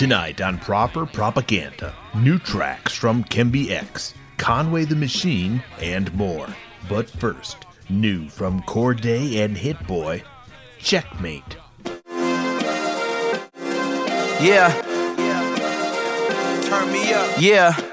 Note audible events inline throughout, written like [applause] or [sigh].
Tonight on Proper Propaganda, new tracks from Kembe X, Conway the Machine, and more. But first, new from Cordae and Hit Boy, Checkmate. Yeah. Turn me up. Yeah.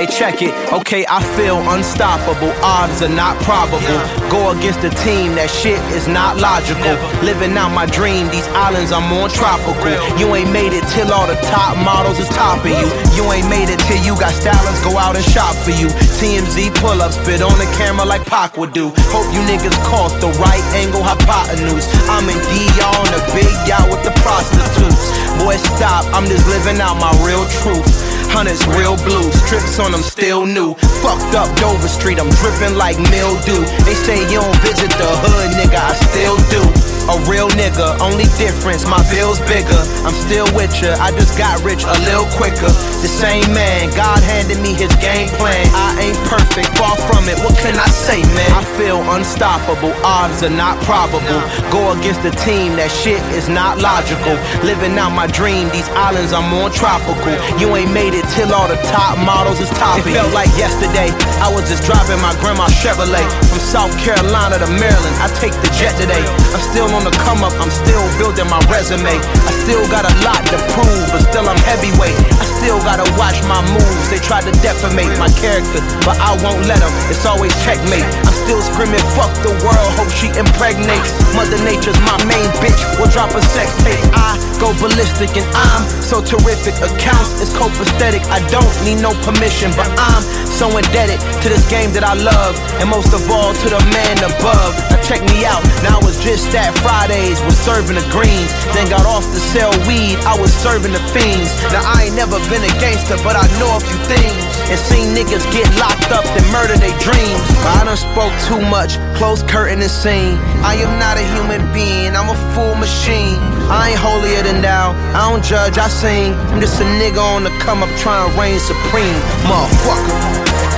Hey, check it. Okay, I feel unstoppable. Odds are not probable. Go against a team, that shit is not logical. Living out my dream, these islands are more tropical. You ain't made it till all the top models is topping you. You ain't made it till you got stylings go out and shop for you. TMZ pull up, spit on the camera like Pac would do. Hope you niggas caught the right angle hypotenuse. I'm in DR on the big yacht with the prostitutes. Boy, stop, I'm just living out my real truth. Hunters real blue, strips on them still new. Fucked up Dover Street, I'm dripping like mildew. They say you don't visit the hood, nigga, I still do. A real nigga, only difference, my bill's bigger. I'm still with ya, I just got rich a little quicker. The same man, God handed me his game plan. I ain't perfect, far from it, what can I say, man? I feel unstoppable, odds are not probable. Go against a team, that shit is not logical. Living out my dream, these islands are more tropical. You ain't made it till all the top models is topping. It felt like yesterday, I was just driving my grandma's Chevrolet from South Carolina to Maryland. I take the jet today. I'm still on the come up, I'm still building my resume. I still got a lot to prove, but still I'm heavyweight. I still gotta watch my moves. They tried to defamate my character, but I won't let them. It's always checkmate. I'm still screaming, fuck the world, hope she impregnates. Mother Nature's my main bitch, We'll drop a sex tape. I go ballistic and I'm so terrific. Accounts is copacetic. I don't need no permission, but I'm so indebted to this game that I love, and most of all to the man above. Now check me out. Now it's just that Fridays was serving the greens, then got off to sell weed. I was serving the fiends. Now I ain't never been a gangster, but I know a few things. And seen niggas get locked up and murder their dreams. I done spoke too much, close curtain and scene. I am not a human being, I'm a full machine. I ain't holier than thou, I don't judge, I sing. I'm just a nigga on the come up trying to reign supreme, motherfucker.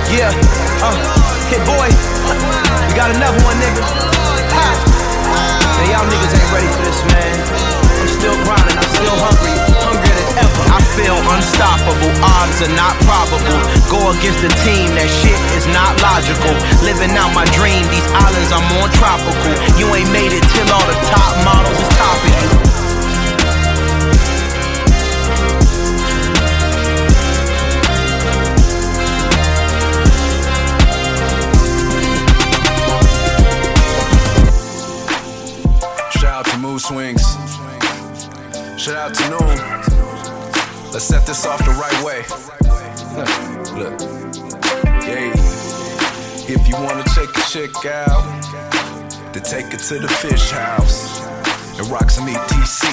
Yeah, uh, hit boy, we got another one, nigga. Ha! Man, y'all niggas ain't ready for this, man. I'm still grinding, I'm still hungry, hungrier than ever. I feel unstoppable, odds are not probable. Go against the team, that shit is not logical. Living out my dream, these islands are more tropical. You ain't made it till all the top models is topping you. Shout out to Mood Swings. Shout out to Noon. Let's set this off the right way. Look. Yeah. If you wanna take a chick out, then take her to the fish house and rock some ETC.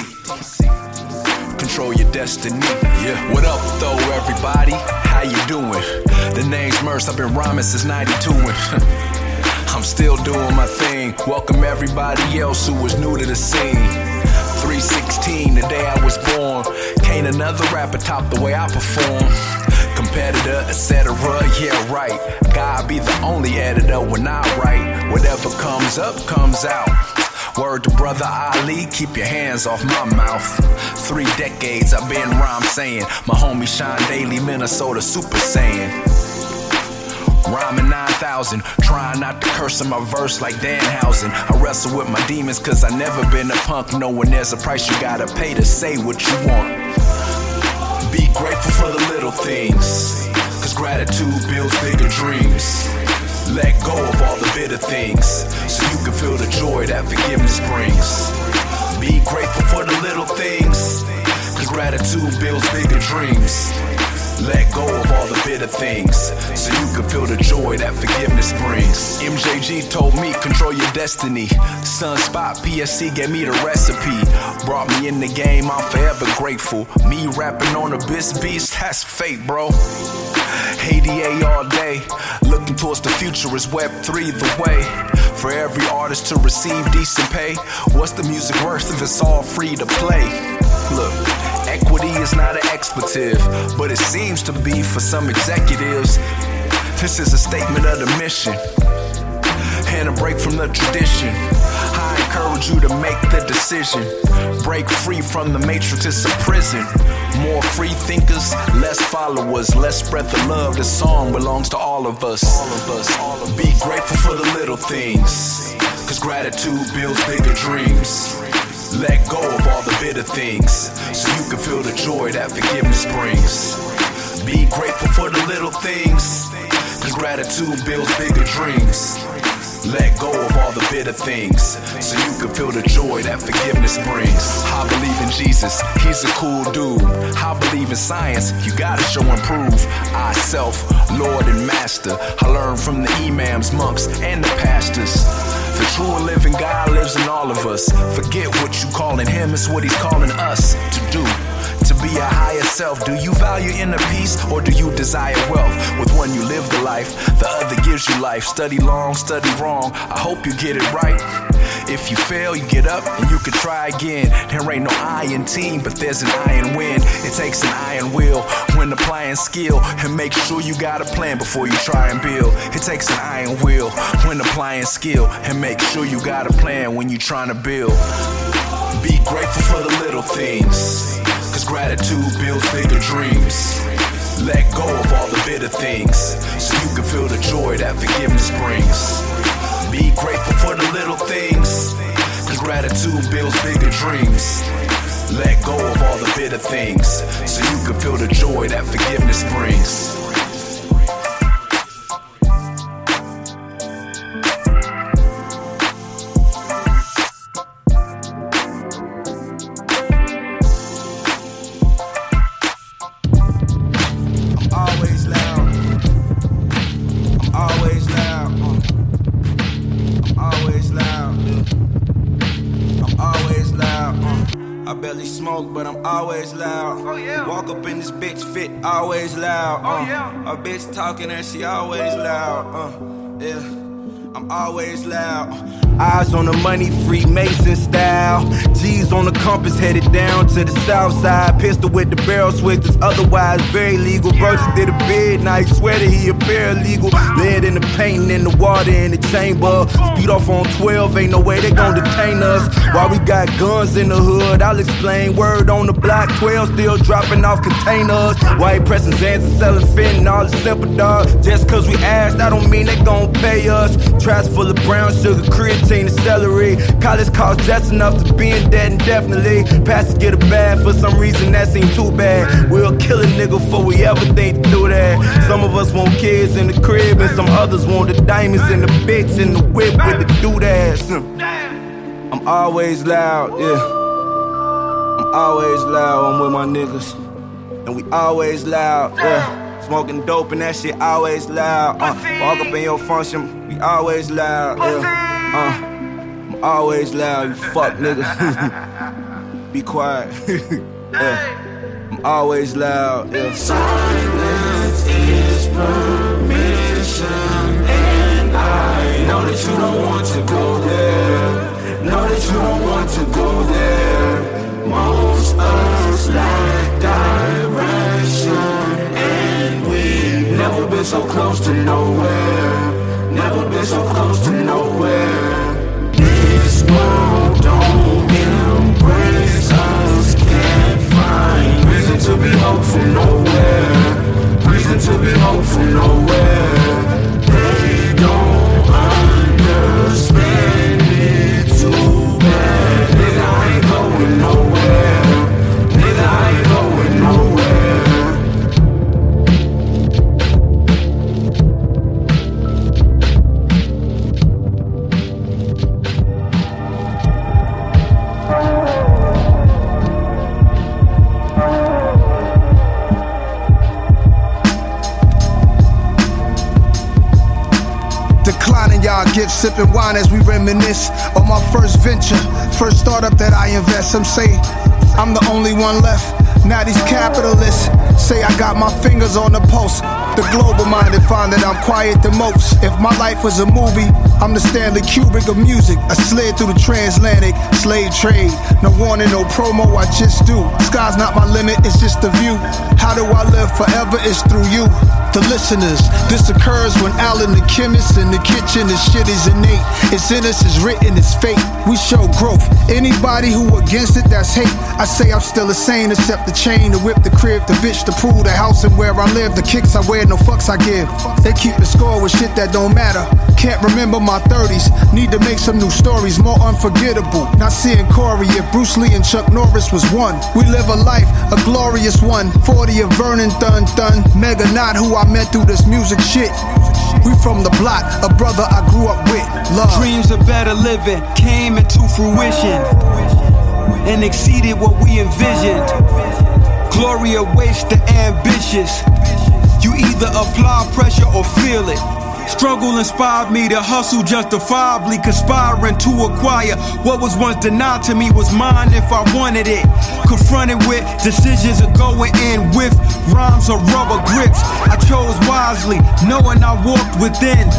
Control your destiny. Yeah. What up, though, everybody? How you doing? The name's Murs. I've been rhyming since 92. And [laughs] I'm still doing my thing. Welcome everybody else who was new to the scene. 316, the day I was born. Can't another rapper top the way I perform. Competitor, etc. Yeah, right. God be the only editor when I write. Whatever comes up, comes out. Word to brother Ali, keep your hands off my mouth. Three decades I've been rhyme saying. My homie Sean Daley, Minnesota Super Saiyan. Rhyming 9,000, trying not to curse in my verse like Danhausen. I wrestle with my demons cause I never been a punk, knowing there's a price you gotta pay to say what you want. Be grateful for the little things, cause gratitude builds bigger dreams. Let go of all the bitter things, so you can feel the joy that forgiveness brings. Be grateful for the little things, cause gratitude builds bigger dreams. Let go of all the bitter things so you can feel the joy that forgiveness brings. MJG told me, control your destiny. Sunspot PSC gave me the recipe. Brought me in the game, I'm forever grateful. Me rapping on Bis Beast, that's fate, bro. ADA all day. Looking towards the future is Web3 the way. For every artist to receive decent pay. What's the music worth if it's all free to play? Look, equity is not an expletive, but it seems to be for some executives. This is a statement of the mission and a break from the tradition. I encourage you to make the decision. Break free from the matrix, it's a prison. More free thinkers, less followers, less breath of love. This song belongs to all of us. All of us. All of Be grateful for the little things. Cause gratitude builds bigger dreams. Let go of all the bitter things so you can feel the joy that forgiveness brings. Be grateful for the little things. Cause gratitude builds bigger dreams. Let go of all the bitter things so you can feel the joy that forgiveness brings. I believe in Jesus, he's a cool dude. I believe in science, you gotta show and prove. I self, Lord and Master. I learned from the imams, monks, and the pastors. The true and living God lives in all of us. Forget what you calling him, it's what he's calling us to do be a higher self? Do you value inner peace or do you desire wealth? With one you live the life, the other gives you life. Study long, study wrong. I hope you get it right. If you fail, you get up and you can try again. There ain't no iron team, but there's an iron win. It takes an iron will when applying skill and make sure you got a plan before you try and build. It takes an iron will when applying skill and make sure you got a plan when you're trying to build. Be grateful for the little things. Cause gratitude builds bigger dreams. Let go of all the bitter things so you can feel the joy that forgiveness brings. Be grateful for the little things. Cause gratitude builds bigger dreams. Let go of all the bitter things so you can feel the joy that forgiveness brings. Smoke, but I'm always loud. Walk up in this bitch fit, always loud. Uh. A bitch talking and she always loud. Uh. Yeah. I'm always loud. Eyes on the money, Freemason style. G's on the compass, headed down to the south side. Pistol with the barrel switch, that's otherwise very legal. Bro just did a bid, now he swear that he a paralegal. Lead in the paint, in the water, in the chamber. Speed off on 12, ain't no way they gon' detain us. While we got guns in the hood, I'll explain. Word on the block, 12 still dropping off containers. White pressing Zans and selling fentanyl, it's simple dog. Just cause we asked, I don't mean they gon' pay us. Traps full of brown sugar, creatine, and celery. College cost just enough to be in debt indefinitely. Pastors get a bad for some reason that seem too bad. We'll kill a nigga before we ever think to do that. Some of us want kids in the crib, and some others want the diamonds and the bitch and the whip with the doodads. Hmm. I'm always loud, yeah. I'm always loud, I'm with my niggas. And we always loud, yeah. Smoking dope and that shit always loud. Uh, walk up in your function, we always loud, yeah. Uh, I'm always loud, you fuck niggas. [laughs] Be quiet, [laughs] yeah. I'm always loud, yeah. Silence is permission, and I know that you don't want to go there. Know that you don't want to go there. Most been so close to nowhere. Never been so close to nowhere. Startup that I invest. Some say I'm the only one left. Now these capitalists say I got my fingers on the pulse. The global minded find that I'm quiet the most. If my life was a movie, I'm the Stanley Kubrick of music. I slid through the transatlantic slave trade. No warning, no promo, I just do. Sky's not my limit, it's just the view. How do I live forever? It's through you. The listeners, this occurs when Alan the chemist in the kitchen, the shit is innate. It's in us, it's written, it's fate. We show growth. Anybody who against it, that's hate. I say I'm still the same, except the chain, the whip, the crib, the bitch, the pool, the house, and where I live, the kicks I wear, no fucks I give. They keep the score with shit that don't matter. Can't remember my 30s, need to make some new stories more unforgettable. Not seeing Corey if Bruce Lee and Chuck Norris was one. We live a life, a glorious one. 40 of Vernon Thun Thun, Mega not who I met through this music shit. We from the block, a brother I grew up with. Love. Dreams of better living came into fruition and exceeded what we envisioned. Glory awaits the ambitious. You either apply pressure or feel it. Struggle inspired me to hustle justifiably, conspiring to acquire what was once denied to me was mine if I wanted it. Confronted with decisions of going in with rhymes or rubber grips. I chose wisely, knowing I walked within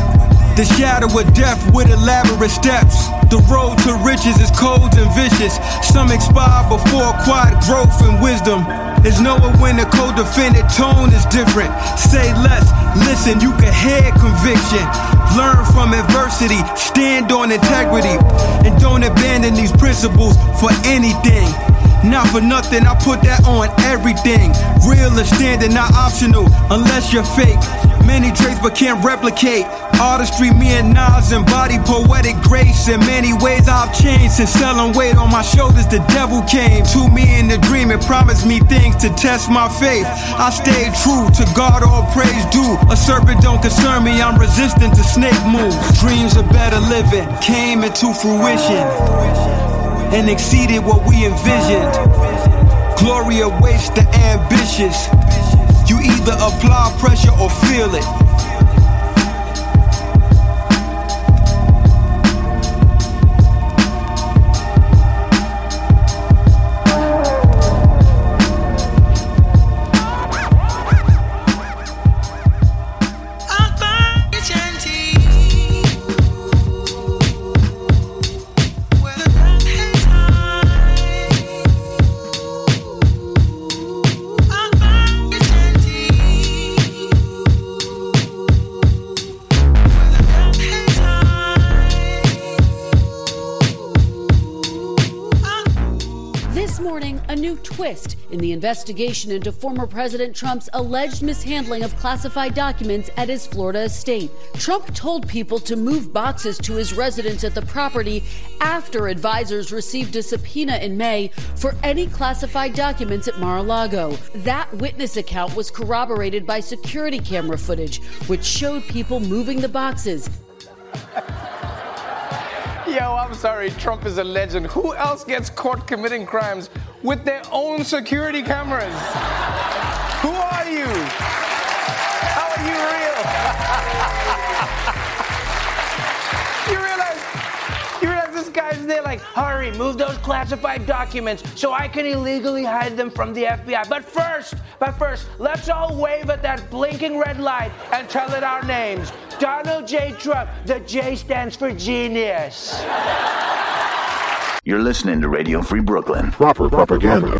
the shadow of death with elaborate steps. The road to riches is cold and vicious. Some expire before quiet growth and wisdom. Is knowing when the co-defendant tone is different. Say less, listen, you can hear conviction. Learn from adversity, stand on integrity, and don't abandon these principles for anything. Not for nothing, I put that on everything. Real and standing, not optional, unless you're fake. Many traits but can't replicate. Artistry, me and Nas embody poetic grace. In many ways, I've changed since selling weight on my shoulders. The devil came to me in the dream and promised me things to test my faith. I stayed true to God, all praise due. A serpent don't concern me, I'm resistant to snake moves. Dreams of better living came into fruition and exceeded what we envisioned. Glory awaits the ambitious. You either apply pressure or feel it. Twist in the investigation into former President Trump's alleged mishandling of classified documents at his Florida estate. Trump told people to move boxes to his residence at the property after advisors received a subpoena in May for any classified documents at Mar a Lago. That witness account was corroborated by security camera footage, which showed people moving the boxes. [laughs] Yo, I'm sorry, Trump is a legend. Who else gets caught committing crimes with their own security cameras? Who are you? How are you real? [laughs] guy's there like, hurry, move those classified documents so I can illegally hide them from the FBI. But first, but first, let's all wave at that blinking red light and tell it our names. Donald J. Trump. The J stands for genius. You're listening to Radio Free Brooklyn. Proper propaganda.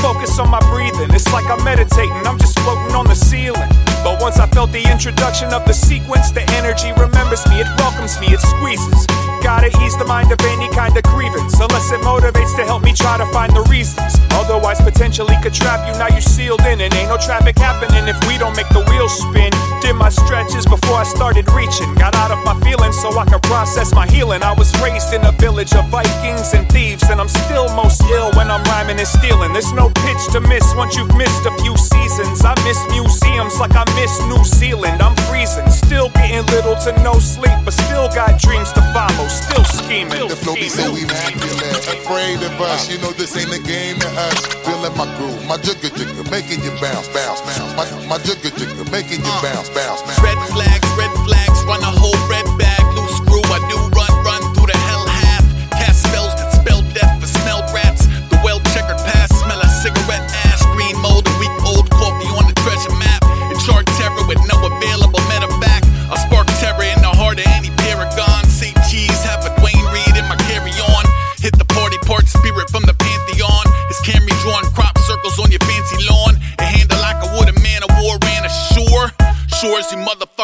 Focus on my breathing. It's like I'm meditating, I'm just floating on the ceiling. But once I felt the introduction of the sequence, the energy remembers me, it welcomes me, it squeezes. Gotta ease the mind of any kind of grievance, unless it motivates to help me try to find the reasons. Otherwise, potentially could trap you, now you're sealed in, and ain't no traffic happening if we don't make the wheels spin. Did my stretches before I started reaching, got out of my feelings so I could process my healing. I was raised in a village of Vikings and thieves, and I'm still most ill when I'm rhyming and stealing. There's no pitch to miss once you've missed a few seasons. I miss museums like I miss New Zealand. I'm freezing, still getting little to no sleep, but still got dreams to follow, still scheming. The flow be so immaculate, afraid of us. You know this ain't a game to us. Feeling my groove, my jigger jigger, making you bounce, bounce, bounce. My, my jigger jigger, making you uh. bounce, bounce, bounce. Red flags, red flags, run a whole red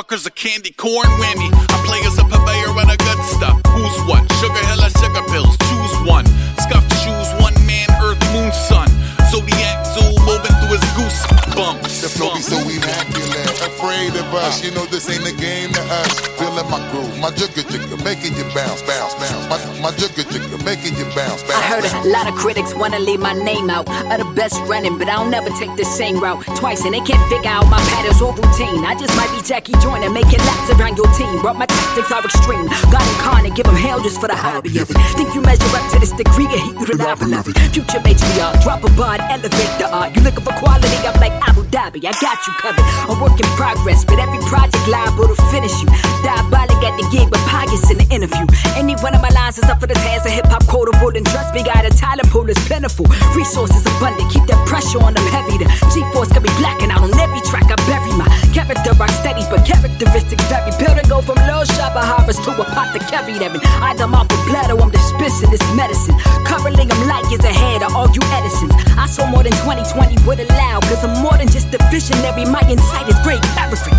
motherfuckers are candy corn whammy. I play as a my groove, my jigger jigger, making you bounce, bounce, bounce. My, my jigger jigger, making you bounce, bounce. I heard a lot of critics wanna leave my name out of the best running, but I'll never take the same route twice, and they can't figure out my patterns or routine. I just might be Jackie Joyner making laps around your team, but my tactics are extreme. God incarnate, give them hell just for the hobby of it. Think you measure up to this degree, and heat you to lava love it. Future matriarch, drop a bar, and elevate the art. You looking for quality? I'm like Abu Dhabi, I got you covered. A work in progress, but every project liable to finish you. Diabolic at the gig with pockets in the interview. Any one of my lines is up for the task, a hip hop quotable, and trust me, got a talent pool is plentiful. Resources abundant, keep that pressure on them heavy. The G-force can be blacking out on every track. I bury my character rock steady, but characteristics vary. Building go from low shop of harvest to a pot to carry them. And I am off a bladder, I'm dispensing this medicine. Currently, I'm like is ahead of all you Edisons. I saw more than 2020 would allow, cause I'm more than just a visionary. My insight is great, everything.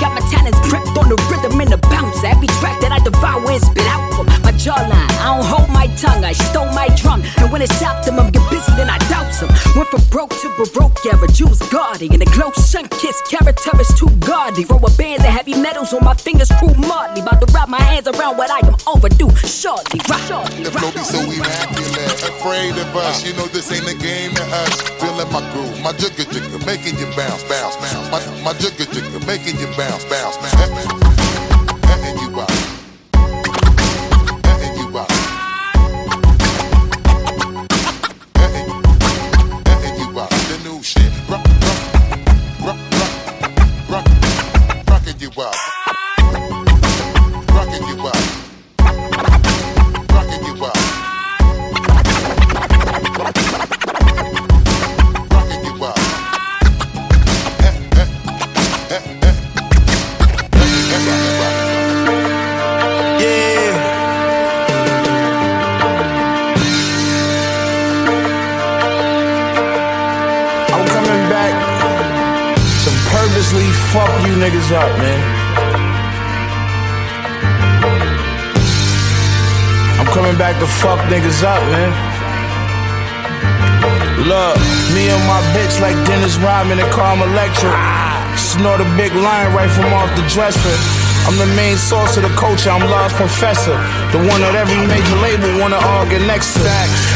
Got my talents prepped on the rhythm and the bounce. Every track that I devour and spit out from my jawline. I don't hold my tongue, I stole my drum. And when it's optimum, get busy, then I douse them. Went from broke to baroque era, Jews guarding. And the glow sun kiss, character is too godly. Roll bands of heavy metals on my fingers, prove Marley. About to wrap my hands around what I am overdue. Shortly, rock. The flow be so immaculate, afraid of us. You know this ain't a game to us. Feeling my groove, my jigger jigger, making you bounce, bounce, bounce. My, my jigger jigger, making you bounce, bounce, bounce. Up, man. I'm coming back to fuck niggas up, man. Look, me and my bitch like Dennis Rodman and Carm Electra. Snort a big line right from off the dresser. I'm the main source of the culture, I'm Love's professor. The one that every major label wanna all get next to.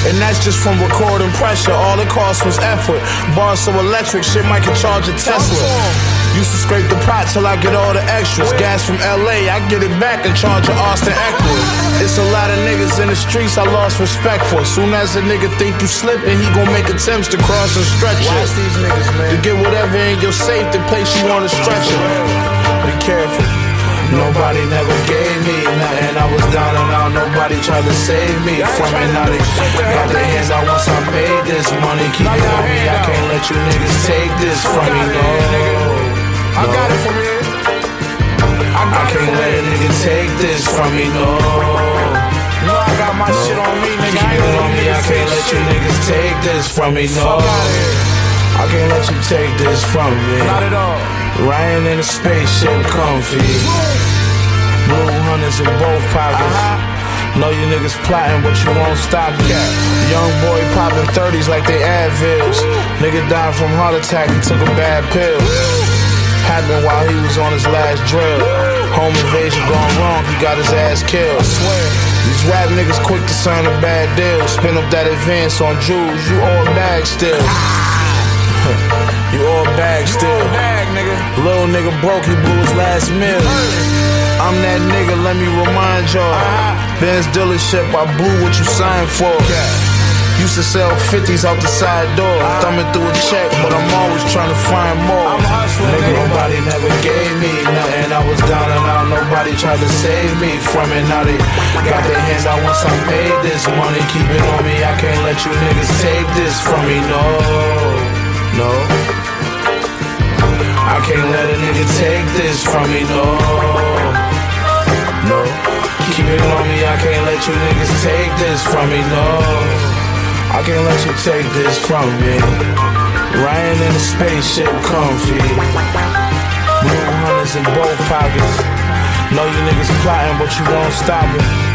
And that's just from recording pressure. All it cost was effort. Bars so electric, shit might can charge a Tesla. Used to scrape the pot till I get all the extras. Gas from LA, I get it back and charge a Austin Eckwood. It's a lot of niggas in the streets I lost respect for. Soon as a nigga think you slipping, he gon' make attempts to cross and stretch it. Watch these niggas, man. To get whatever in your safe, the place you wanna stretch it. Be careful. Nobody never gave me nothing. I was down and out. Nobody tried to save me from it. Now they got their hands out once I made this money. Keep on me. I can't let you niggas take this from me. No, I got it from here. I can't let a nigga take this from me. No. No, I got my shit on me, nigga. I Keep ain't it on me. I can't let you niggas take this from me. No. Fuck outta here. I can't let you take this from me. Not at all. Riding in a spaceship comfy. Blue hunters in both pockets. Uh-huh. Know you niggas plotting, but you won't stop yet. Young boy popping 30s like they Advils. Nigga died from heart attack, he took a bad pill. Happened while he was on his last drill. Home invasion gone wrong, he got his ass killed. I swear. These rap niggas quick to sign a bad deal. Spin up that advance on jewels. You all bag still. [laughs] you all bag still. Little nigga broke, he blew his last meal. I'm that nigga, let me remind y'all. Uh-huh. Ben's dealership, I blew what you signed for. Used to sell 50s out the side door. Thumbing through a check, but I'm always trying to find more. I'm hustling. Nigga, nobody never gave me nothing. I was down and out, nobody tried to save me from it. Now they got their hands out once I made this money. Keep it on me, I can't let you niggas take this from me. No, no. I can't let a nigga take this from me, no. No. Keep it on me, I can't let you niggas take this from me, no. I can't let you take this from me. Riding in a spaceship comfy. Blue hunters in both pockets. Know you niggas plotting, but you won't stop it.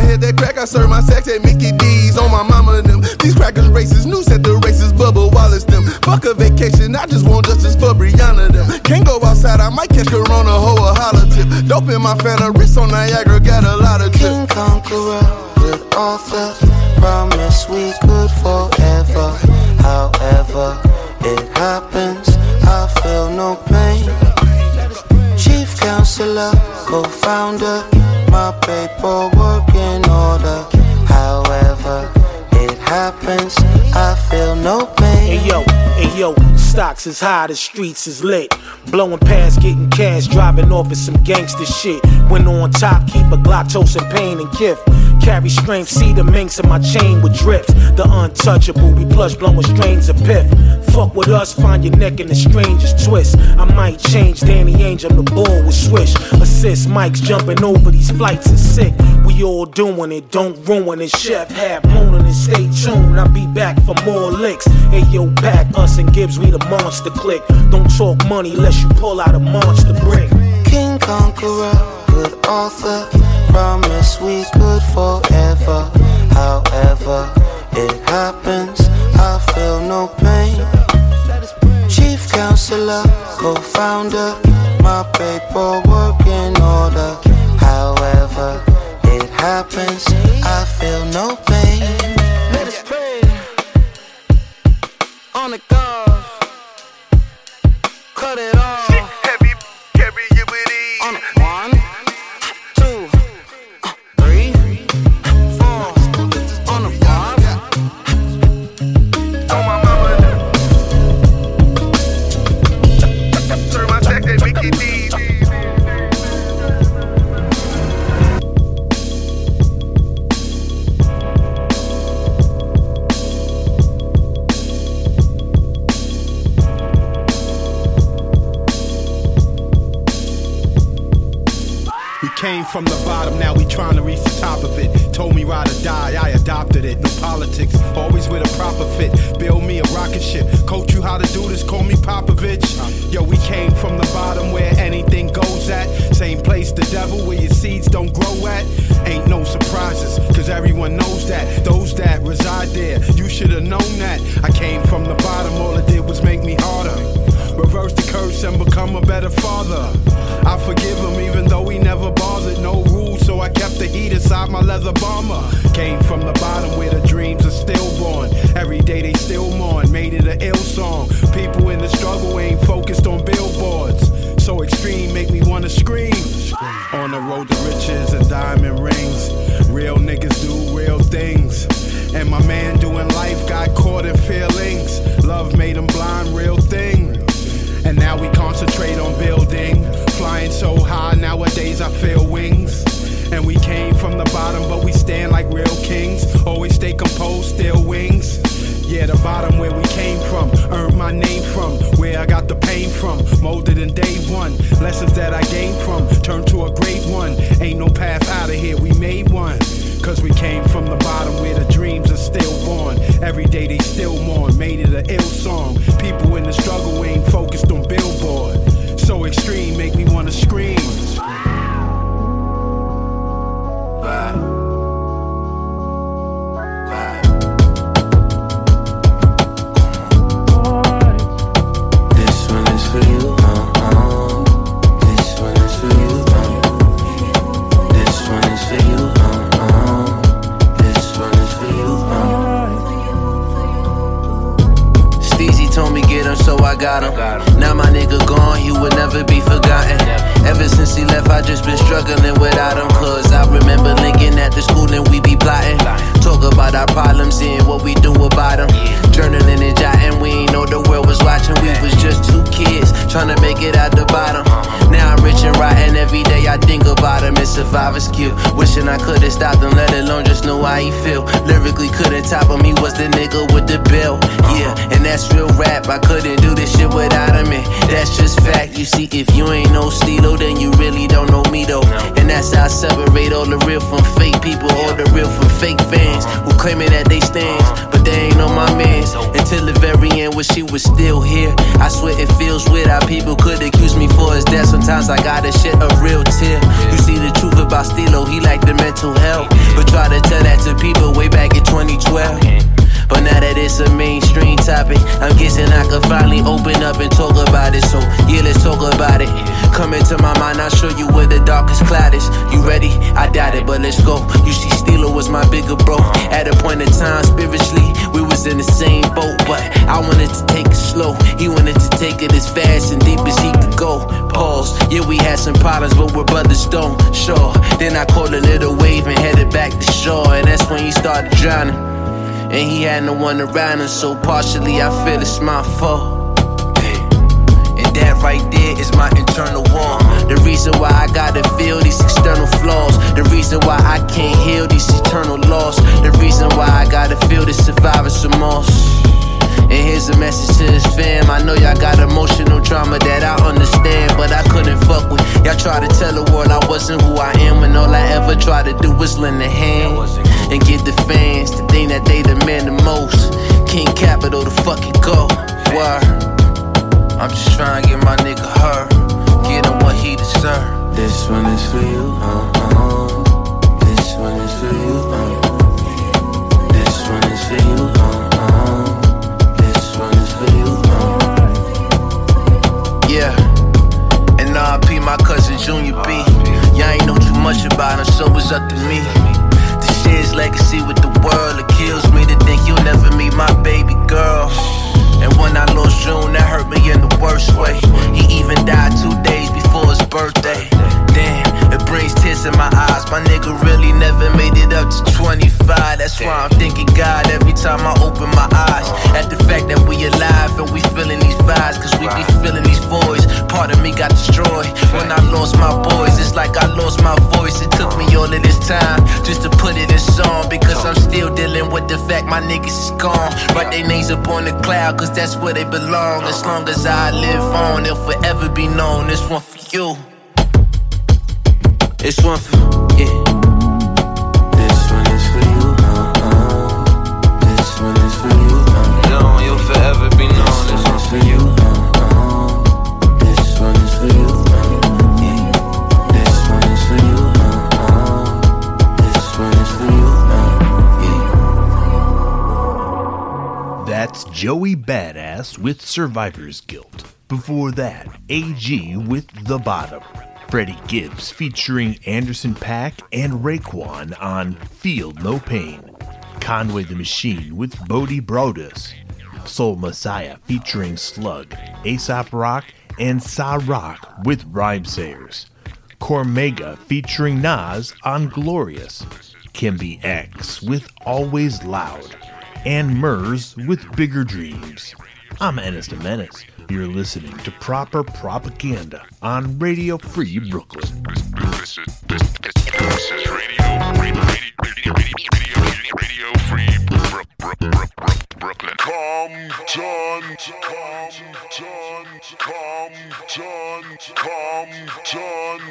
I hit that crack, I serve my sex at Mickey D's. On my mama and them, these crackers racist, new set the racist, Bubba Wallace them. Fuck a vacation, I just want justice for Breonna them. Can't go outside, I might catch Corona, hoe a holler tip. Dope in my fella, wrist on Niagara, got a lot of King Conqueror, good author. Promise we could forever. However, it happens, I feel no pain. Chief counselor, co founder, paperwork in order. However, it happens, I feel no pain. Hey yo, hey yo, stocks is high, the streets is lit. Blowing past, getting cash, driving off with some gangster shit. When on top, keep a Glock, toast and pain and gift. Carry strength, see the minks in my chain with drips. The untouchable, we plush blowing strains of piff. Fuck with us, find your neck in the strangest twist. I might change Danny Angel, the ball with swish. Assist Mike's jumping over these flights is sick. All doing it, don't ruin it. Chef Hab mooning and stay tuned. I'll be back for more licks. Hey yo, back us and Gibbs, we the monster click. Don't talk money unless you pull out a monster brick. King Conqueror, good author. Promise we could forever. However, it happens, I feel no pain. Chief counselor, co founder, my paperwork in order. However, happens, I feel no pain. Let us pray on the God. Cut it off. from the bottom, now we trying to reach the top of it. Told me ride or die, I adopted it. No politics, always with a proper fit. Build me a rocket ship, coach you how to do this, call me Popovich. Yo, we came from the bottom where anything goes at. Same place the devil where your seeds don't grow at. Ain't no surprises, cause everyone knows that. Those that reside there, you should've known that. I came from the bottom, all it did was make me harder. Reverse the curse and become a better father. I forgive him even though he never bothered. No rules, so I kept the heat inside my leather bomber. Came from the bottom where the dreams are stillborn. Every day they still mourn, made it an ill song. People in the struggle ain't focused on billboards. So extreme, make me wanna scream. On the road to riches and diamond rings. Real niggas do real things. And my man doing life got caught in feelings. Love made him blind, real thing. And now we concentrate on building. Flying so high, nowadays I feel wings. And we came from the bottom, but we stand like real kings. Always stay composed, still wings. Yeah, the bottom where we came from, earned my name from, where I got the pain from, molded in day one. Lessons that I gained from, turned to a great one. Ain't no path out of here, we made one. Cause we came from the bottom where the dreams are still born. Every day they still mourn, made it an ill song. People in the struggle ain't focused on billboard. So extreme, make me wanna scream. Drowning. And he had no one around him, so partially I feel it's my fault. And that right there is my internal war. The reason why I gotta feel these external flaws. The reason why I can't heal these eternal loss. The reason why I gotta feel this survivor's remorse. And here's a message to his fam. I know y'all got emotional trauma that I understand, but I couldn't fuck with. Y'all try to tell the world I wasn't who I am, when all I ever tried to do was lend a hand and give the fans the thing that they demand the most. King Capital, the fucking go. Word. I'm just trying to get my nigga her, get him what he deserve. This one is for you, uh-uh. This one is for you, uh. This one is for you, uh-uh. This one is for you, uh. Yeah. And RP my cousin Junior B. Y'all ain't know too much about him, so it's up to me. His legacy with the world, it kills me to think you'll never meet my baby girl. And when I lost June, that hurt me in the worst way. He even died two days before his birthday. Damn, it tears in my eyes. My nigga really never made it up to 25. That's why I'm thinking God every time I open my eyes. At the fact that we alive and we feeling these vibes, cause we be feeling these voids. Part of me got destroyed when I lost my boys. It's like I lost my voice. It took me all of this time just to put it in song because I'm still dealing with the fact my niggas is gone. Write their names up on the cloud cause that's where they belong. As long as I live on, they'll forever be known. This one for you. This one for yeah. This one is for you, uh-uh. This one is for you, uh. No, you'll forever be known. This one for you, uh-uh. This one is for you, uh. Yeah. This one is for you, uh-uh. This one is for you, uh. That's Joey Badass with Survivor's Guilt. Before that, AG with The Bottom. Freddie Gibbs featuring Anderson Paak and Raekwon on Feel No Pain. Conway the Machine with Bodie Broadus. Sol Messiah featuring Slug, Aesop Rock, and Sa-Roc with Rhymesayers. Cormega featuring Nas on Glorious. Kembe X with Always Loud. And Murs with Bigger Dreams. I'm Ennis the Menace. You're listening to Proper Propaganda on Radio Free Brooklyn. This is, Compton, Compton,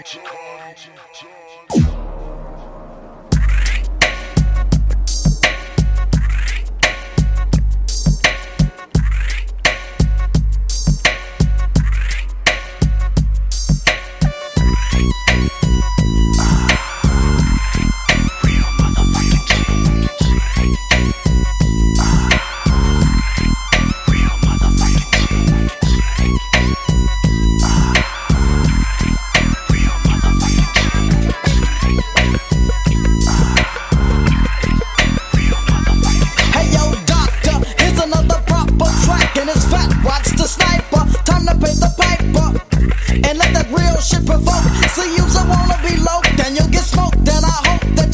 Compton. Hey pay the piper, and let that real shit provoke. See, you's a wanna be low, then you'll get smoked. And I hope that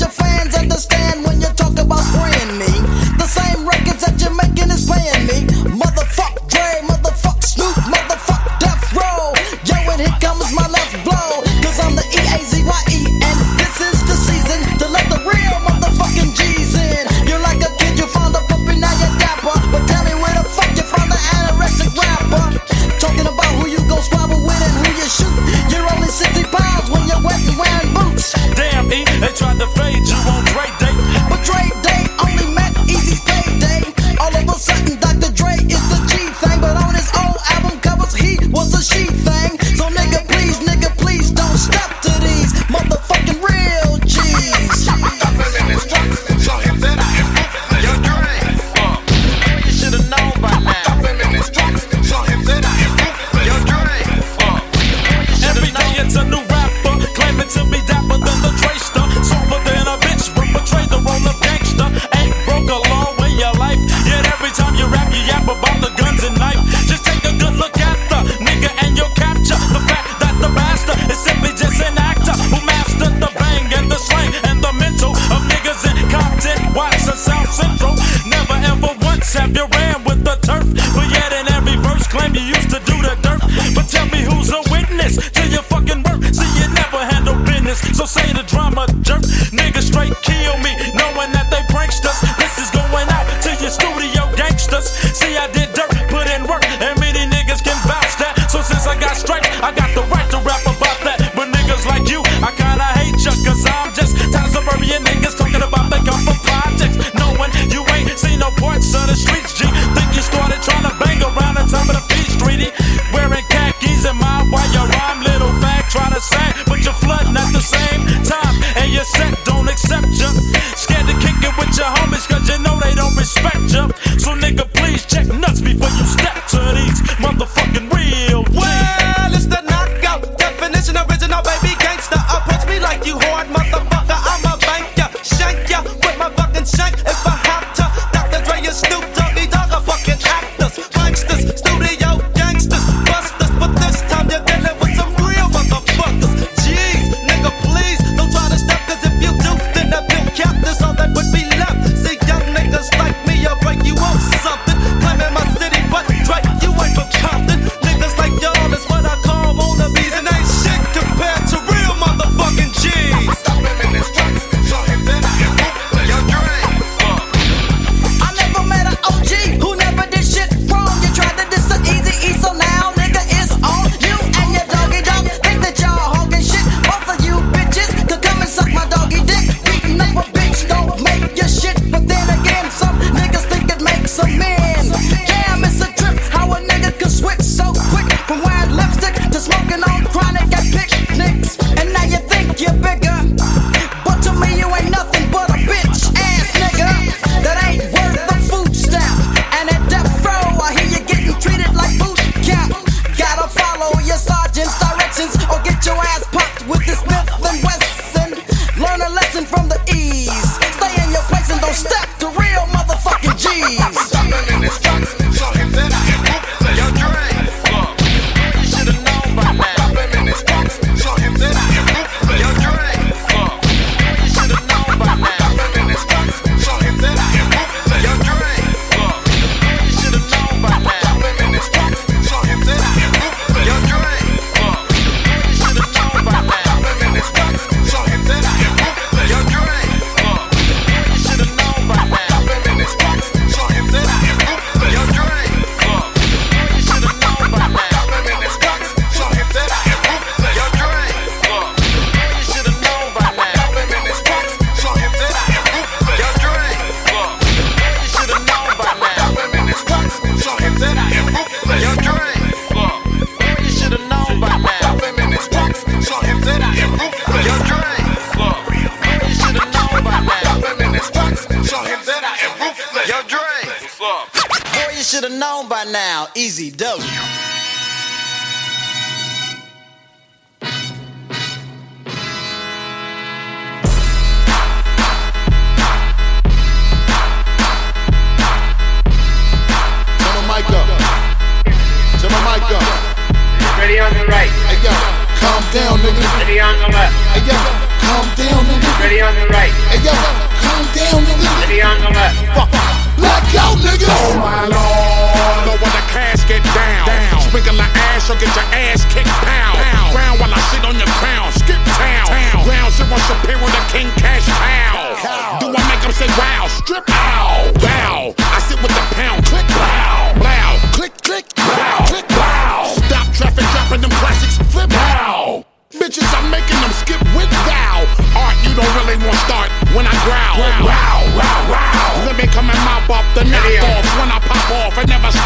never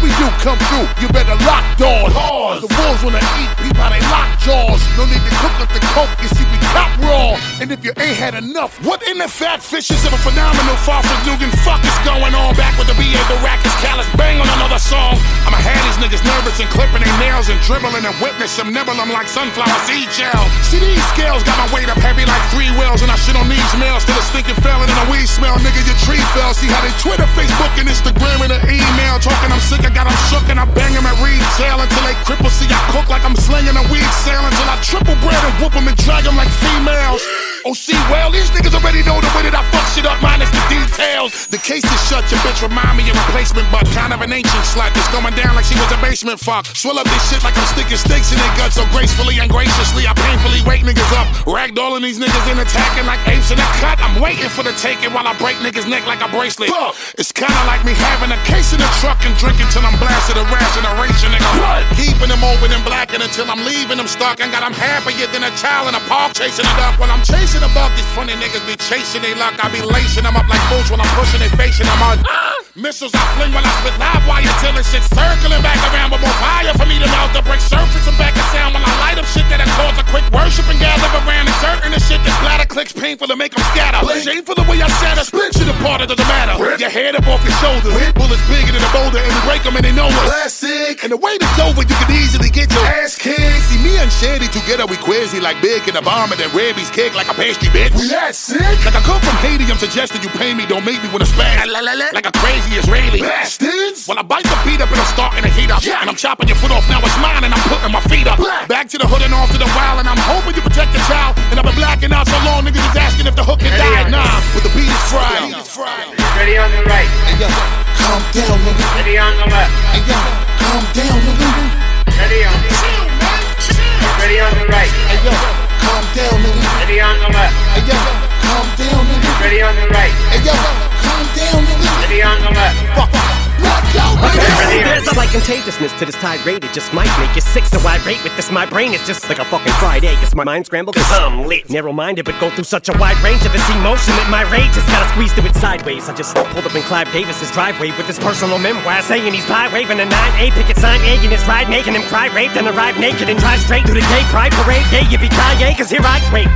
we do come through, you better lock doors. The wolves wanna eat people, how they lock jaws. No need to cook up the coke, you see we cop raw. And if you ain't had enough, What in the fat fishes of a phenomenal far from Dugan fuck is going on? Back with the BA Baracus Callus bang on another song. I'ma have these niggas nervous and clipping their nails and dribbling and witness them nibble them like sunflower seed gel. See these scales got my weight up heavy like three wheels and I shit on these males till the stinking felon and a weed smell. Nigga, your tree fell. See how they Twitter, Facebook, and Instagram and an email talking I'm sick. I got them shook and I bang them at retail until they cripple. See, I cook like I'm slinging a weed sale until I triple bread and whoop them and drag them like females. Oh, see, well, these niggas already know the way that I fuck shit up, minus the details. The case is shut, your bitch remind me of a replacement, but kind of an ancient slut. It's going down like she was a basement fuck. Swell up this shit like I'm sticking stakes in their guts so gracefully and graciously. I painfully wake niggas up, ragdolling these niggas in attacking like apes in a cut. I'm waiting for the taking while I break niggas' neck like a bracelet. Fuck. It's kinda like me having a case in the truck and drinking till I'm blasted a ration a ration nigga. What? Keeping them open and blacking until I'm leaving them stuck and got them happier than a child in a park chasing it up. When I'm chasing a buck, these funny niggas be chasing they luck. I be lacing them up like boots when I'm pushing they facing them on. Missiles I fling when I spit live wire till the shit circling back around with more fire for me to melt the brick surface and back and sound when I light up shit that'll cause a quick worship and gather around and certain the shit that splatter clicks painful to make them scatter. Shameful the way I shatter, split shit apart, it doesn't matter. Your head up off your shoulders, bullets bigger than a boulder and we break them and they know us. Classic. And the way it's over, you can easily get your ass kicked. See me and Shady together, we quizzy like big in the bomb and then rabies kick like a pastry bitch. We that sick? Like I come from Haiti, I'm suggesting you pay me, don't make me wanna spaz. Like a crazy Israeli. Bastards. Well, I bite the beat up and I'm starting to heat up. And I'm chopping your foot off, now it's mine and I'm putting my feet up. Back to the hood and off to the wild, and I'm hoping you protect your child. And I've been blacking out so long, niggas is asking if the hook can die. Nah, but the beat is fried. Ready on the right. Hey yo, calm down, nigga. Ready on the left. Hey yo, nigga. On the right. Hey yo, calm down, nigga. Ready on the left. Fuck, black out, nigga. There's a slight contagiousness to this tirade. It just might make you sick, so I rate with this. My brain is just like a fucking fried egg. It's my mind scrambled, cause I'm lit. Narrow minded, but go through such a wide range of this emotion that my rage has gotta squeeze through it sideways. I just pulled up in Clive Davis's driveway with his personal memoir saying he's pie waving a 9A picket sign, egging his ride, making him cry, raped, and arrive naked and drive straight through the gay pride parade. Yeah, you be Kanye, cause here I wait.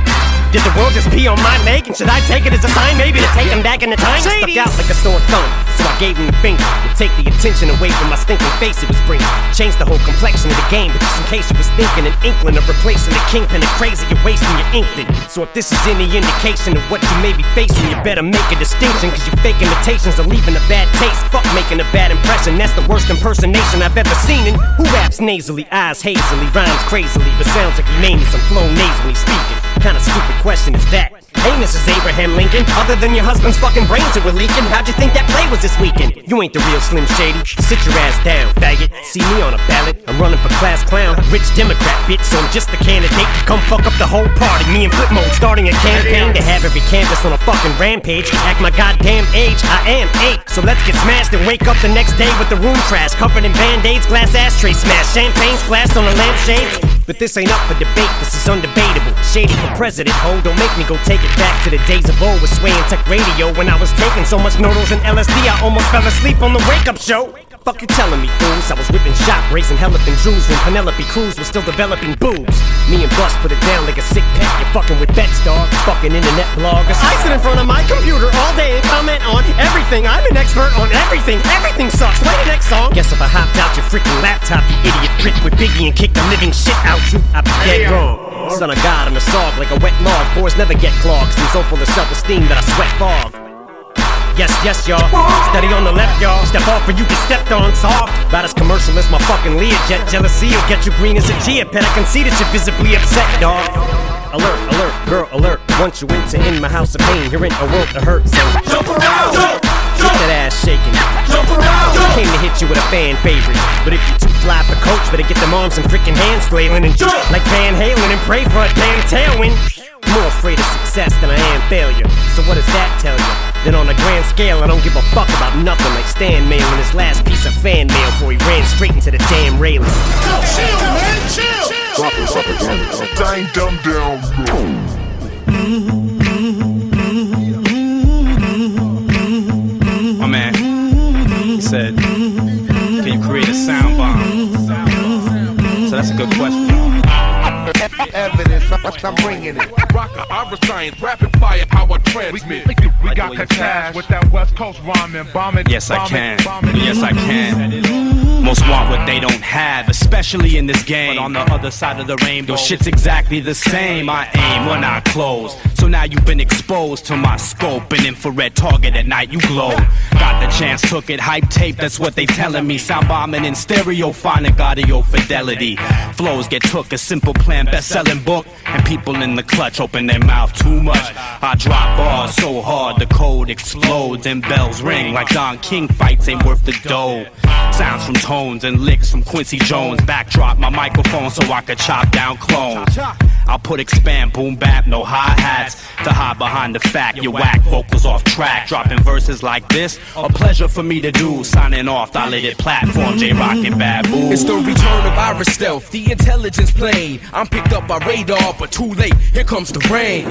Did the world just pee on my leg? And should I take it as a sign maybe to take him back in the time? I stuck out like a sore thumb, so I gave him the finger to take the attention away from my stinking face it was bringing. Changed the whole complexion of the game, but just in case you was thinking, an inkling of replacing the kingpin of crazy, you're wasting your inkling. So if this is any indication of what you may be facing, you better make a distinction, cause your fake imitations are leaving a bad taste. Fuck making a bad impression, that's the worst impersonation I've ever seen. And who raps nasally, eyes hazily, rhymes crazily, but sounds like he named me some flow nasally speaking. Kinda stupid question is that? Hey, Mrs. Abraham Lincoln, other than your husband's fucking brains that were leaking, how'd you think that play was this weekend? You ain't the real Slim Shady. Sit your ass down, faggot. See me on a ballot. I'm running for class clown. Rich Democrat, bitch, so I'm just the candidate to come fuck up the whole party. Me and Flip Mode starting a campaign to have every canvas on a fucking rampage. Act my goddamn age, I am eight. So let's get smashed and wake up the next day with the room trash. Covered in band-aids, glass ashtray smash. Champagne splashed on the lampshades. But this ain't up for debate, this is undebatable. Shady for president, ho, don't make me go take it back to the days of old with Sway and Tech Radio when I was taking so much noodles and LSD I almost fell asleep on the wake up show. Fuck you telling me, fools? I was whipping shop, raising hell up in Jews when Penelope Cruz was still developing boobs. Me and Bus put it down like a sick pet. You're fucking with bets, dog. Fucking internet bloggers. I sit in front of my computer all day and comment on everything. I'm an expert on everything. Everything sucks. Play the next song. Guess if I hopped out your freaking laptop, you idiot prick with Biggie and kicked the living shit out you, I'd be dead wrong. Son of God, I'm a sog like a wet log. Pores never get clogged. I'm so full of self-esteem that I sweat fog. Yes, yes, y'all. Steady on the left, y'all. Step off or you get stepped on. Soft. About as commercial as my fucking Learjet. Jealousy will get you green as a Chia pet. I can see that you're visibly upset, dog. Alert, alert, girl, alert. Once you enter in my house of pain, you're in a world of hurt. So jump around, jump, Get that ass shaking. Jump around. Came to hit you with a fan favorite. But if you're too fly for coach, better get them arms and freaking hands flailing and jump like Van Halen and pray for a damn tailwind. More afraid of success than I am failure. So what does that tell you? Then on a grand scale, I don't give a fuck about nothing like Stan mailing his last piece of fan mail before he ran straight into the damn railing. Chill, man, chill. Drop this up again. Dang dumb down. My man, he said, Can you create a sound bomb? So that's a good question. Evidence, I'm bringing it. Rakaa, Iriscience, rapid fire, how I transmit. We got Kataz with that West Coast rhyming, bombing. Yes, I can. Yes, I can. Most want what they don't have, especially in this game. But on the other side of the rainbow, shit's exactly the same. I aim when I close. So now you've been exposed to my scope. An infrared target at night, you glow. Got the chance, took it. Hype tape, that's what they telling me. Sound bombing in stereo, finding audio fidelity. Flows get took, a simple plan, best selling book. And people in the clutch open their mouth too much. I drop bars so hard, the code explodes and bells ring like Don King fights ain't worth the dough. Sounds from and licks from Quincy Jones. Backdrop my microphone so I could chop down clones. I'll put expand, boom bap, no hi hats to hide behind the fact you whack vocals off track. Dropping verses like this, a pleasure for me to do. Signing off, dilated platform, J Rock and Babu. It's the return of Iris Stealth, the intelligence plane. I'm picked up by radar, but too late, here comes the rain.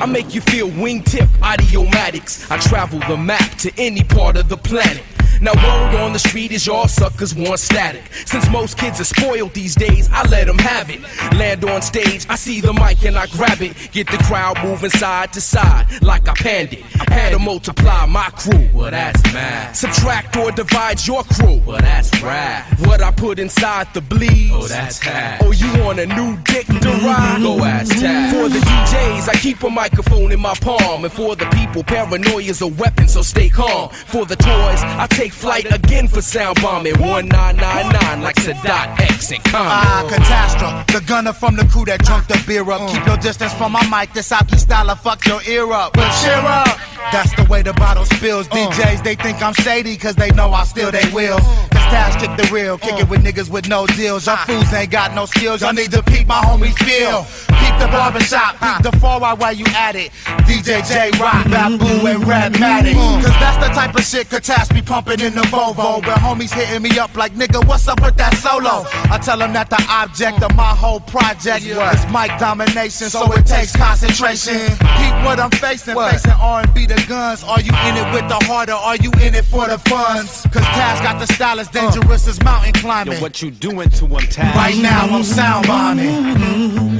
I make you feel wingtip audiomatics. I travel the map to any part of the planet. Now word on the street is y'all suckers want static. Since most kids are spoiled these days, I let them have it. Land on stage, I see the mic and I grab it. Get the crowd moving side to side like I panned it. I had to multiply my crew, well that's mad. Subtract or divide your crew, well that's rad. What I put inside the bleed, oh that's hash. Oh you want a new dick to ride? Go ask Taz. For the DJs, I keep a microphone in my palm, and for the people, paranoia's a weapon, so stay calm. For the toys, I take flight again for sound bombing. 1999 like Sadat X and Ah, Common. catastrophe. The gunner from the crew that drunk the beer up. Keep your distance from my mic. This Aki style, fuck your ear up. But cheer up. That's the way the bottle spills. DJs, they think I'm shady, cause they know I steal they wheels. Cause Taz kick the real, kick it with niggas with no deals. Y'all fools ain't got no skills. Y'all need to peep my homies feel. Peep the barbershop, peep the 4 while you at it. DJ J Rock, Babu, and Rhettmatic. Cause that's the type of shit catastrophe be pumping in the Volvo. But homies hitting me up like, nigga, what's up with that solo? I tell them that the object of my whole project is mic domination, so it takes concentration. Peep what I'm facing, facing R&B the guns. Are you in it with the heart or are you in it for the funds? Cause Taz got the style as dangerous as mountain climbing. Yo, what you doing to him, Taz? Right now I'm sound bombing. Mm-hmm.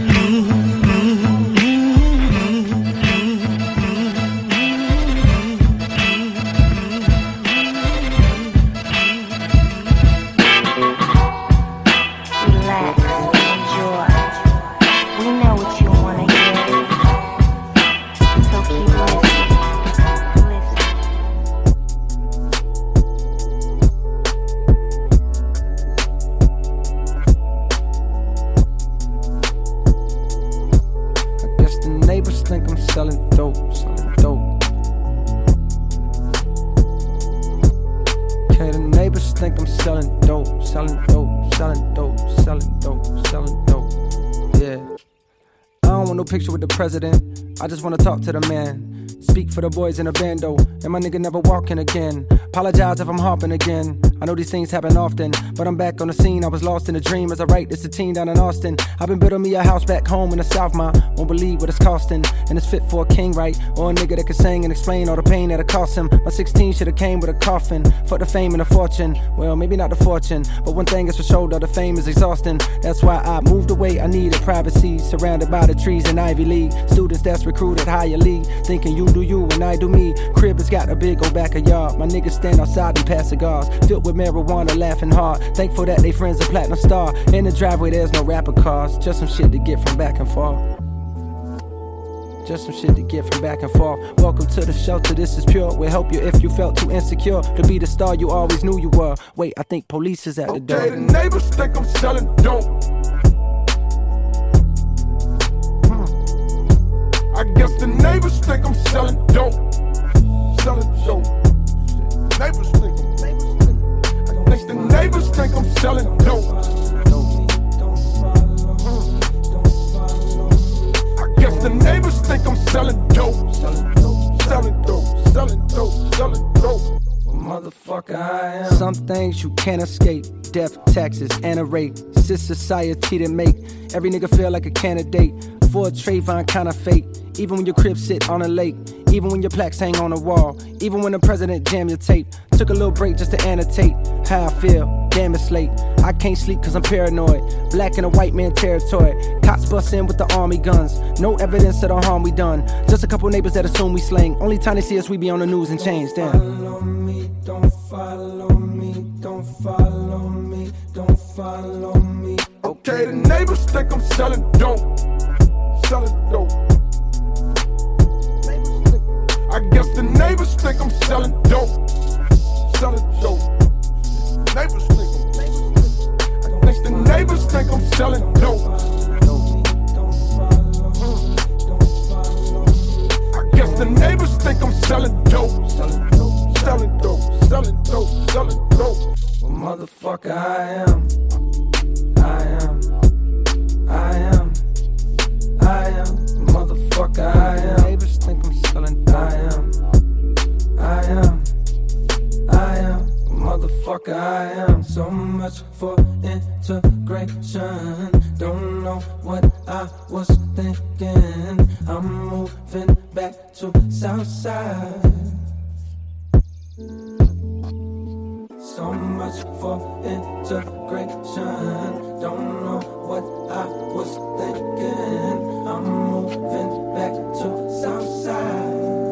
Just wanna talk to the man. For the boys in the bando, and my nigga never walking again. Apologize if I'm harping again. I know these things happen often, but I'm back on the scene. I was lost in a dream as I write this a teen down in Austin. I've been building me a house back home in the South, ma. Won't believe what it's costing. And it's fit for a king, right? Or a nigga that can sing and explain all the pain that it cost him. My 16 should have came with a coffin. For the fame and the fortune. Well, maybe not the fortune, but one thing is for sure that the fame is exhausting. That's why I moved away. I needed privacy, surrounded by the trees in Ivy League. Students that's recruited higher league, thinking you do you and I do me. Crib has got a big old backyard. My niggas stand outside and pass cigars, filled with marijuana, laughing hard. Thankful that they friends a platinum star. In the driveway, there's no rapper cars, just some shit to get from back and forth. Just some shit to get from back and forth. Welcome to the shelter, this is pure. We'll help you if you felt too insecure to be the star you always knew you were. Wait, I think police is at the door. Okay, the neighbors think I'm selling dope. I guess the neighbors think I'm selling dope. Selling dope. Neighbors think I'm. Guess the neighbors think I'm selling dope. The neighbors think I'm selling dope. Selling dope. Selling dope. Selling dope. Selling dope. Motherfucker, I am. Some things you can't escape. Death, taxes, and a rape. This society that make every nigga feel like a candidate for a Trayvon kind of fate. Even when your crib sit on a lake. Even when your plaques hang on a wall. Even when the president jam your tape. Took a little break just to annotate how I feel. Damn, it's late. I can't sleep cause I'm paranoid. Black in a white man territory. Cops bust in with the army guns. No evidence of the harm we done. Just a couple neighbors that assume we slang. Only time they see us, we be on the news and change. Damn. Follow me, don't follow me, don't follow me. Okay, the neighbors think I'm selling dope. Selling dope. I guess the neighbors think I'm selling dope. Selling dope. Neighbors think. I guess the neighbors think I'm selling dope. I guess the neighbors think I'm selling dope. Selling dope. Selling dope. Selling dope. Selling dope. Well, motherfucker, I am. I am. I am. I am. Motherfucker, I am. Neighbors think I'm selling. I am. I am. I am. Motherfucker, I am. So much for integration. Don't know what I was thinking. I'm moving back to Southside. So much for integration. Don't know what I was thinking. I'm moving back to Southside.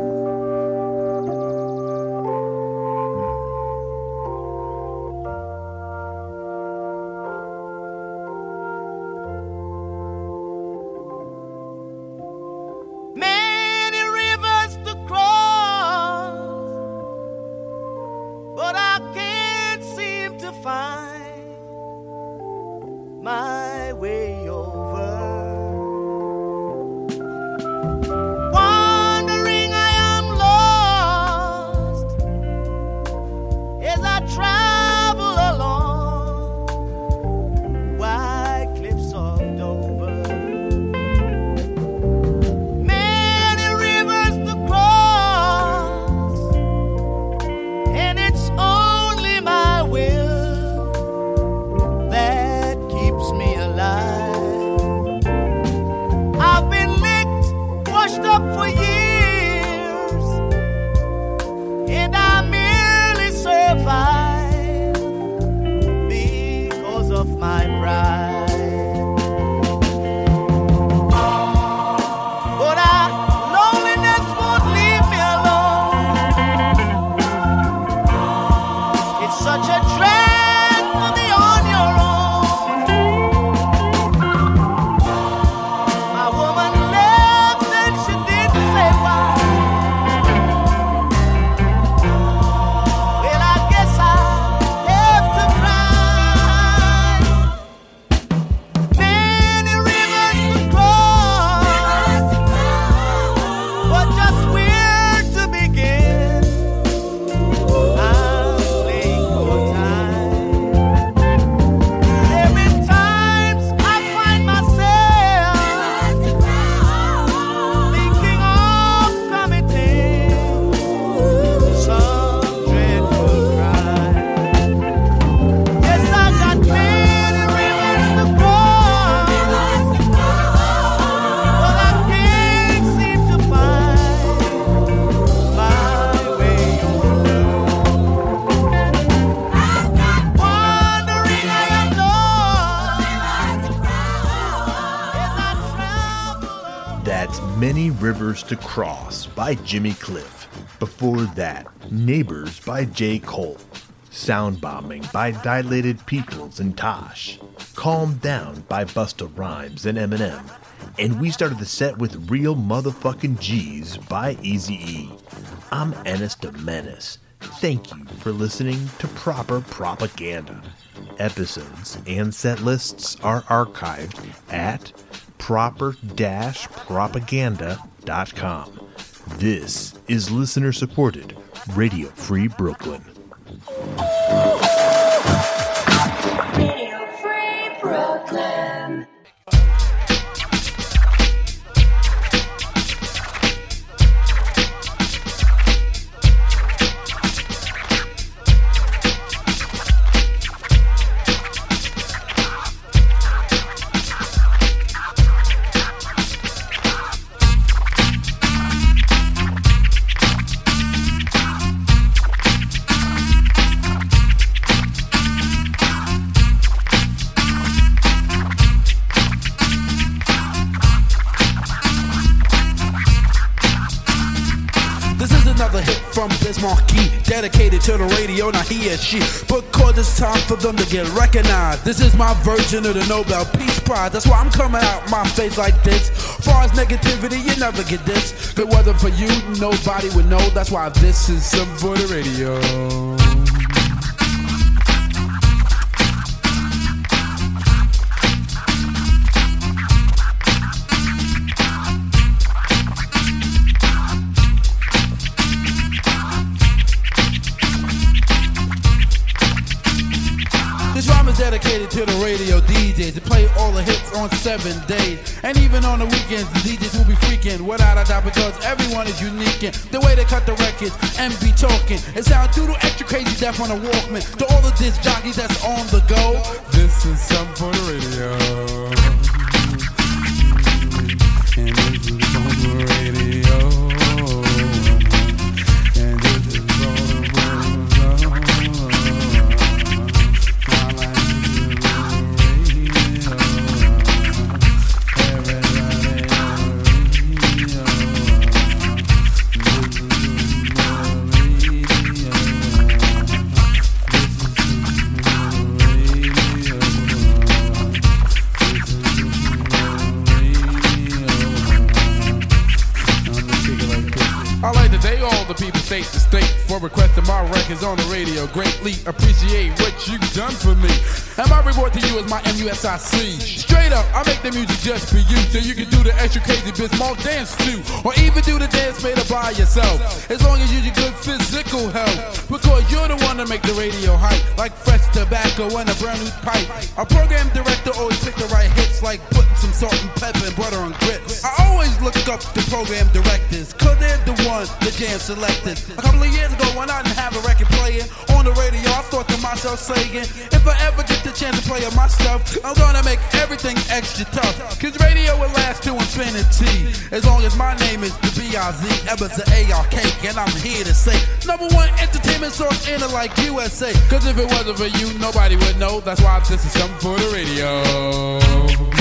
To Cross by Jimmy Cliff. Before that, Neighbors by J. Cole. Sound Bombing by Dilated Peoples and Tash. Calm Down by Busta Rhymes and Eminem. And we started the set with Real Motherfucking G's by Eazy E. I'm Ennis the Menace. Thank you for listening to Proper Propaganda. Episodes and set lists are archived at proper-propaganda.com. This is listener supported Radio Free Brooklyn. He she. Because it's time for them to get recognized. This is my version of the Nobel Peace Prize. That's why I'm coming out my face like this. Far as negativity, you never get this. If it wasn't for you, nobody would know. That's why this is something for the radio. To play all the hits on seven days. And even on the weekends, the DJs will be freaking without a doubt because everyone is unique in the way they cut the records and be talking. It sounds doodle extra crazy deaf on a Walkman. To all the disc jockeys that's on the go, this is something for the radio. People state to state for requesting my records on the radio. Greatly appreciate what you've done for me. And my reward to you is my MUSIC. Straight up, I make the music just for you, so you can do the extra crazy bits, more dance too, or even do the dance made up by yourself. As long as you your good physical health, because you're the one to make the radio hype, like fresh tobacco and a brand new pipe. A program director always pick the right hits, like putting some salt and pepper and butter on grits. I always look up the program directors, cause they're the ones the jam selected. A couple of years ago, when I didn't have a record playing on the radio, I thought to myself, saying, if I ever get the chance to play on my stuff, I'm gonna make everything extra tough. Cause radio will last to infinity. As long as my name is the B-I-Z, ever the A-R-K, and I'm here to say, number one entertainment source in it like USA. Cause if it wasn't for you, nobody would know. That's why this is something for the radio.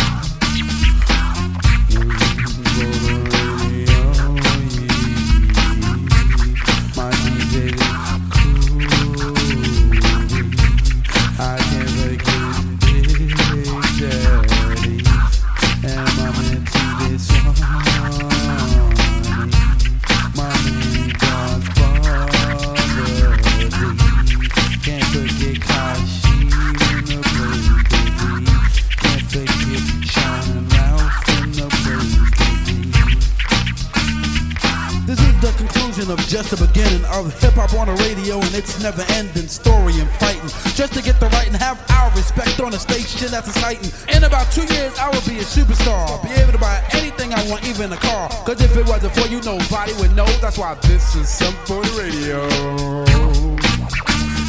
Just the beginning of hip hop on the radio and its never ending story and fighting. Just to get the right and have our respect on a station that's exciting. In about two years, I will be a superstar. Be able to buy anything I want, even a car. Cause if it wasn't for you, nobody would know. That's why this is something for the radio.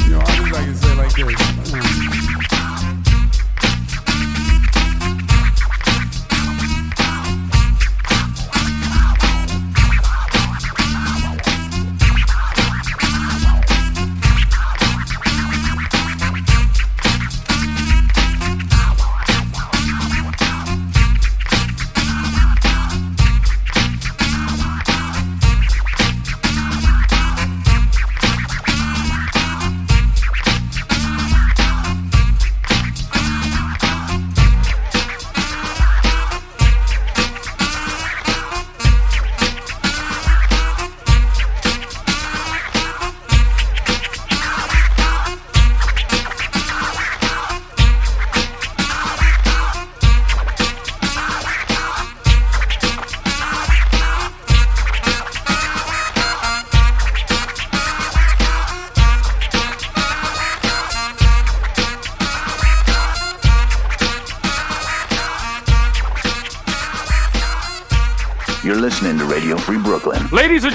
You know, I just like to say like this.